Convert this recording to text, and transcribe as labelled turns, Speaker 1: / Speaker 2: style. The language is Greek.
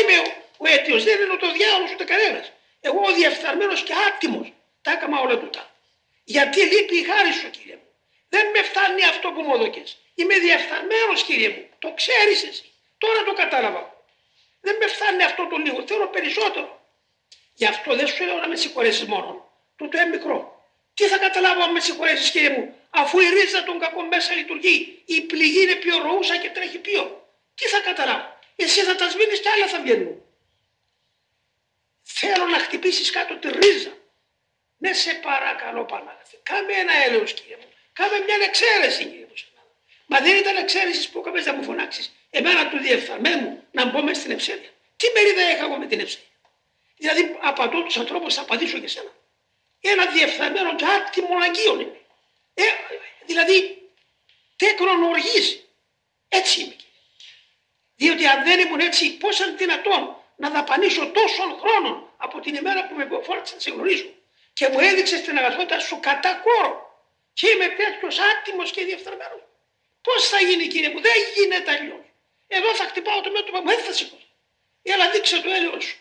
Speaker 1: είμαι ο, ο αίτιος, δεν είναι το διάολος ούτε κανένας. Εγώ ο διεφθαρμένος και άτιμος τα έκανα όλα τούτα. Γιατί λείπει η χάρη σου κύριε μου. Δεν με φτάνει αυτό που μου έδωκες. Είμαι διεφθαρμένος κύριε μου. Το ξέρεις εσύ. Τώρα το κατάλαβα. Δεν με φτάνει αυτό το λίγο. Θέλω περισσότερο. Γι' αυτό δεν σου λέω να με συγχωρέσεις μόνο. Τούτο είναι μικρό. Τι θα καταλάβω αν με συγχωρέσεις κύριε μου, αφού η ρίζα των κακών μέσα λειτουργεί, η πληγή είναι πιο ροούσα και τρέχει πιο. Τι θα καταλάβω. Εσύ θα τας σβήνει και άλλα θα βγαίνουν. Θέλω να χτυπήσεις κάτω τη ρίζα. Ναι, σε παρακαλώ Πανάγαθε. Κάμε ένα έλεος κύριε μου. Κάμε μια εξαίρεση κύριε μου. Μα δεν ήταν εξαίρεσης που έκαμε να μου φωνάξεις εμένα του διεφθαρμένου να μπω μέσα στην ευσέλεια. Τι μερίδα είχα εγώ με την ευσέλεια. Δηλαδή απαντώ τους ανθρώπους, θα απαντήσω και σένα. Ένα διεφθαρμένο και άτιμο αγίων είναι. Ε, δηλαδή τέκνον οργής. Έτσι είμαι. Διότι αν δεν ήμουν έτσι, πώς είναι δυνατόν να δαπανίσω τόσων χρόνων από την ημέρα που με φόρτισε να σε γνωρίζω και μου έδειξε την αγαθότητα σου κατά κόρο και είμαι τέτοιος άτιμος και διεφθαρμένος. Πώς θα γίνει κύριε μου, δεν γίνεται αλλιώς. Εδώ θα χτυπάω το μέτωπο μου, δεν θα σηκώσω. Έλα δείξε το έλεος σου.